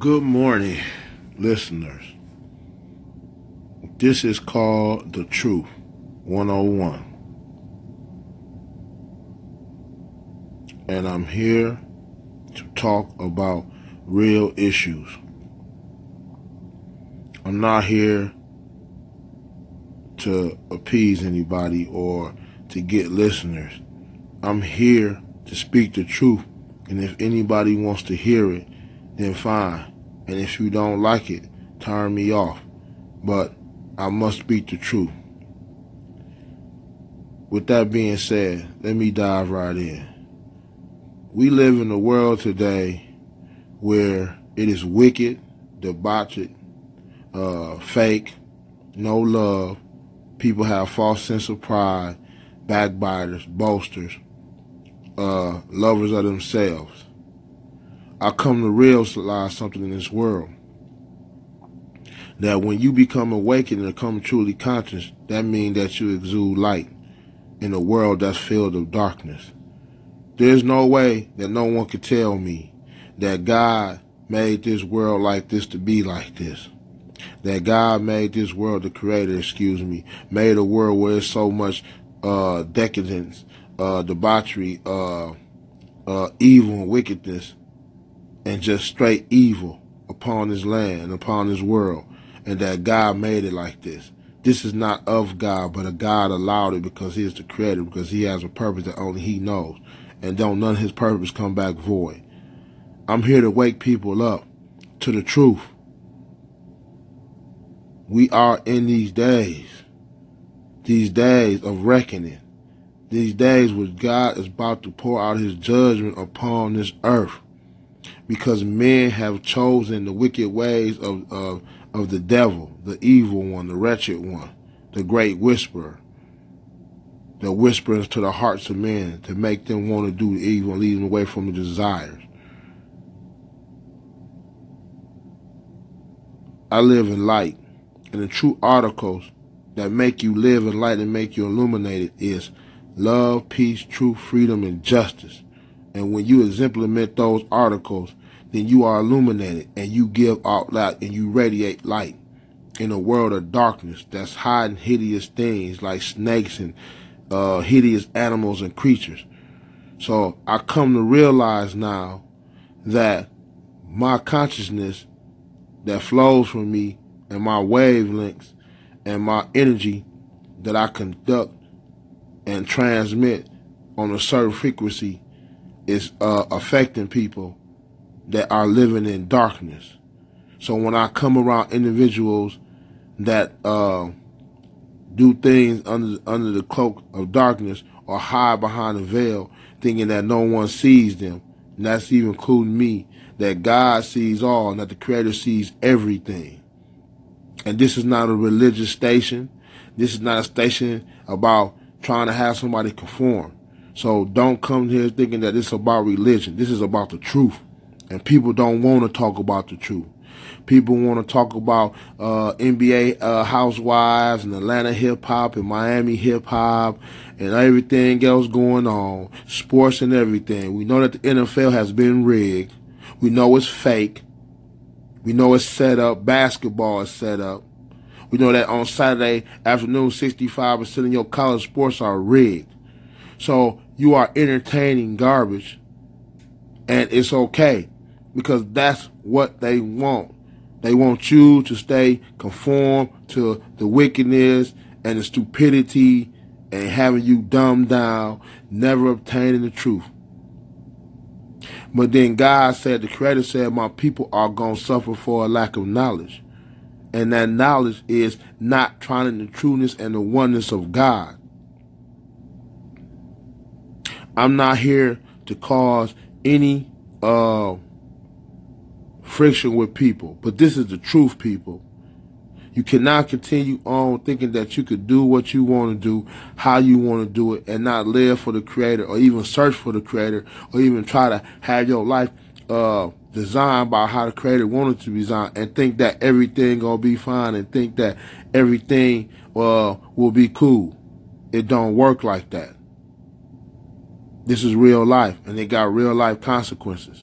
Good morning, listeners. This is called The Truth 101. And I'm here to talk about real issues. I'm not here to appease anybody or to get listeners. I'm here to speak the truth. And if anybody wants to hear it, then fine. And if you don't like it, turn me off. But I must speak the truth. With that being said, let me dive right in. We live in a world today where it is wicked, debauched, uh, fake, no love. People have false sense of pride, backbiters, boasters, uh, lovers of themselves. I come to realize something in this world. That when you become awakened and become truly conscious, that means that you exude light in a world that's filled with darkness. There's no way that no one could tell me that God made this world like this to be like this. That God made this world, the creator, excuse me, made a world where there's so much uh, decadence, uh, debauchery, uh, uh evil and wickedness and just straight evil upon his land, upon his world, and that God made it like this. This is not of God, but a God allowed it because he is the creator, because he has a purpose that only he knows. And don't none of his purpose come back void. I'm here to wake people up to the truth. We are in these days, these days of reckoning, these days where God is about to pour out his judgment upon this earth because men have chosen the wicked ways of, of, of the devil, the evil one, the wretched one, the great whisperer, the whisperers to the hearts of men to make them want to do evil and lead them away from the desires. I live in light, and the true articles that make you live in light and make you illuminated is love, peace, truth, freedom, and justice. And when you implement those articles, then you are illuminated and you give out light and you radiate light in a world of darkness that's hiding hideous things like snakes and uh, hideous animals and creatures. So I come to realize now that my consciousness that flows from me and my wavelengths and my energy that I conduct and transmit on a certain frequency is uh, affecting people that are living in darkness. So when I come around individuals that uh, do things under under the cloak of darkness or hide behind a veil, thinking that no one sees them, and that's even including me, that God sees all and that the Creator sees everything. And this is not a religious station. This is not a station about trying to have somebody conform. So don't come here thinking that it's about religion. This is about the truth. And people don't want to talk about the truth. People want to talk about uh, NBA uh, housewives and Atlanta hip hop and Miami hip hop and everything else going on, sports and everything. We know that the NFL has been rigged. We know it's fake. We know it's set up. Basketball is set up. We know that on Saturday afternoon, 65% of your college sports are rigged. So you are entertaining garbage and it's okay because that's what they want. They want you to stay conform to the wickedness and the stupidity and having you dumbed down, never obtaining the truth. But then God said, the Creator said, my people are going to suffer for a lack of knowledge. And that knowledge is not trying the trueness and the oneness of God. I'm not here to cause any uh, friction with people. But this is the truth, people. You cannot continue on thinking that you could do what you want to do, how you want to do it, and not live for the Creator, or even search for the Creator, or even try to have your life uh, designed by how the Creator wanted to be designed, and think that everything gonna be fine, and think that everything uh, will be cool. It don't work like that. This is real life, and it got real life consequences.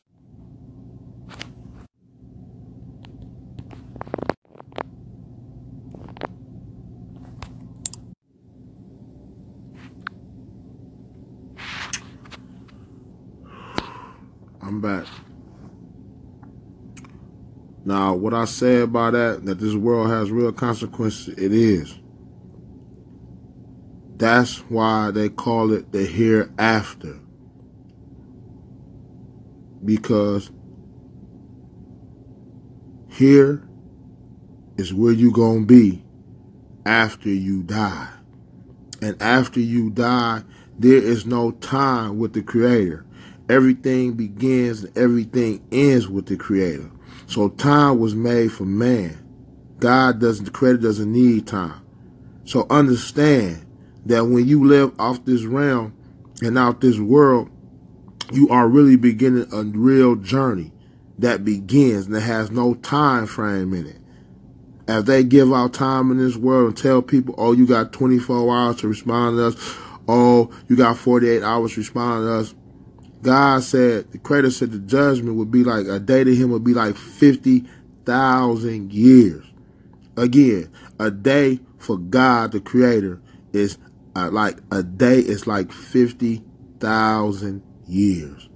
I'm back. Now, what I said about that, that this world has real consequences, it is. That's why they call it the hereafter. Because here is where you going to be after you die. And after you die, there is no time with the Creator. Everything begins and everything ends with the Creator. So time was made for man. God doesn't, the Creator doesn't need time. So understand that when you live off this realm and out this world, you are really beginning a real journey that begins and has no time frame in it. As they give out time in this world and tell people, oh, you got 24 hours to respond to us. Oh, you got 48 hours to respond to us. God said, the creator said the judgment would be like, a day to him would be like 50,000 years. Again, a day for God, the creator, is uh, like a day is like 50,000 years.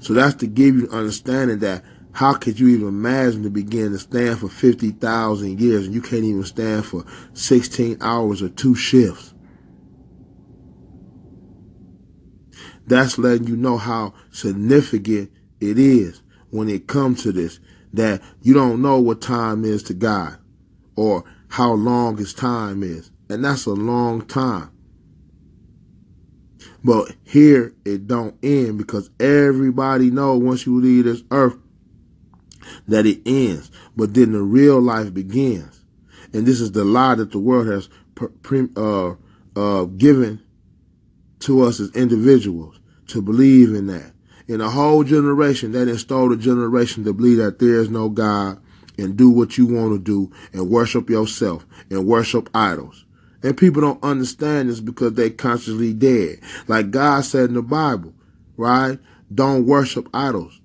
So that's to give you understanding that how could you even imagine to begin to stand for 50,000 years and you can't even stand for 16 hours or two shifts? That's letting you know how significant it is when it comes to this, that you don't know what time is to God or how long his time is. And that's a long time. But here it don't end because everybody know once you leave this earth, that it ends, but then the real life begins. And this is the lie that the world has uh, uh, given to us as individuals to believe in that. In a whole generation, that installed a generation to believe that there is no God and do what you want to do and worship yourself and worship idols. And people don't understand this because they're consciously dead. Like God said in the Bible, right? Don't worship idols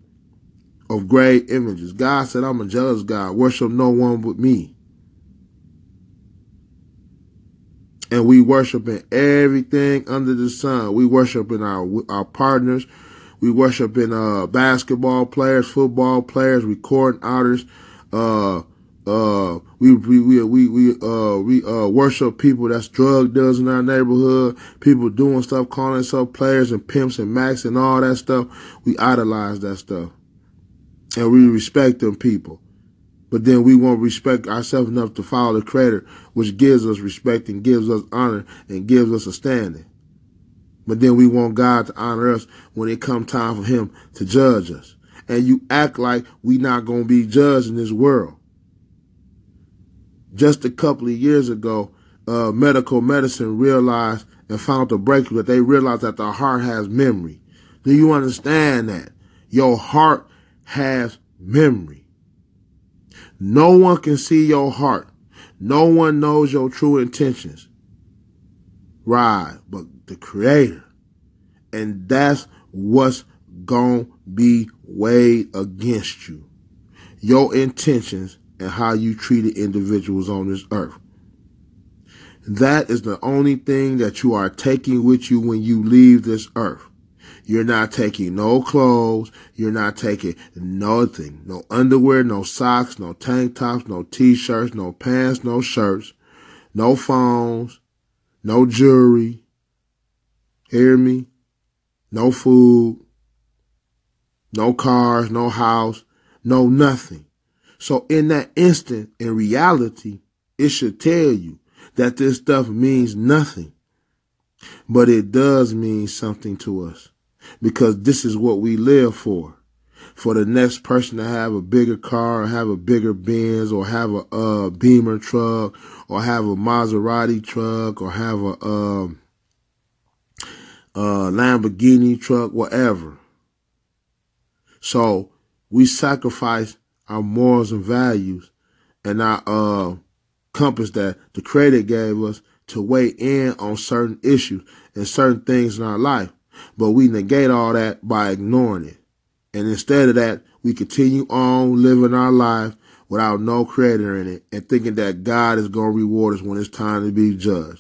of great images. God said, I'm a jealous God. Worship no one but me. And we worship in everything under the sun. We worship in our our partners. We worship in uh, basketball players, football players, recording artists. Uh, uh, we we we we we uh we uh worship people that's drug dealers in our neighborhood. People doing stuff, calling themselves players and pimps and max and all that stuff. We idolize that stuff and we respect them people. But then we won't respect ourselves enough to follow the Creator, which gives us respect and gives us honor and gives us a standing. But then we want God to honor us when it come time for Him to judge us. And you act like we not going to be judged in this world. Just a couple of years ago, uh, medical medicine realized and found a breakthrough that they realized that the heart has memory. Do you understand that? Your heart has memory. No one can see your heart. No one knows your true intentions. Right, but the creator. And that's what's gonna be weighed against you. Your intentions and how you treated individuals on this earth. That is the only thing that you are taking with you when you leave this earth. You're not taking no clothes. You're not taking nothing. No underwear, no socks, no tank tops, no t-shirts, no pants, no shirts, no phones, no jewelry. Hear me? No food, no cars, no house, no nothing. So in that instant, in reality, it should tell you that this stuff means nothing. But it does mean something to us because this is what we live for. For the next person to have a bigger car or have a bigger Benz or have a Beamer truck or have a Maserati truck or have a um, Lamborghini truck, whatever. So we sacrifice our morals and values and our uh, compass that the Creator gave us to weigh in on certain issues and certain things in our life. But we negate all that by ignoring it. And instead of that, we continue on living our life without no creator in it and thinking that God is going to reward us when it's time to be judged.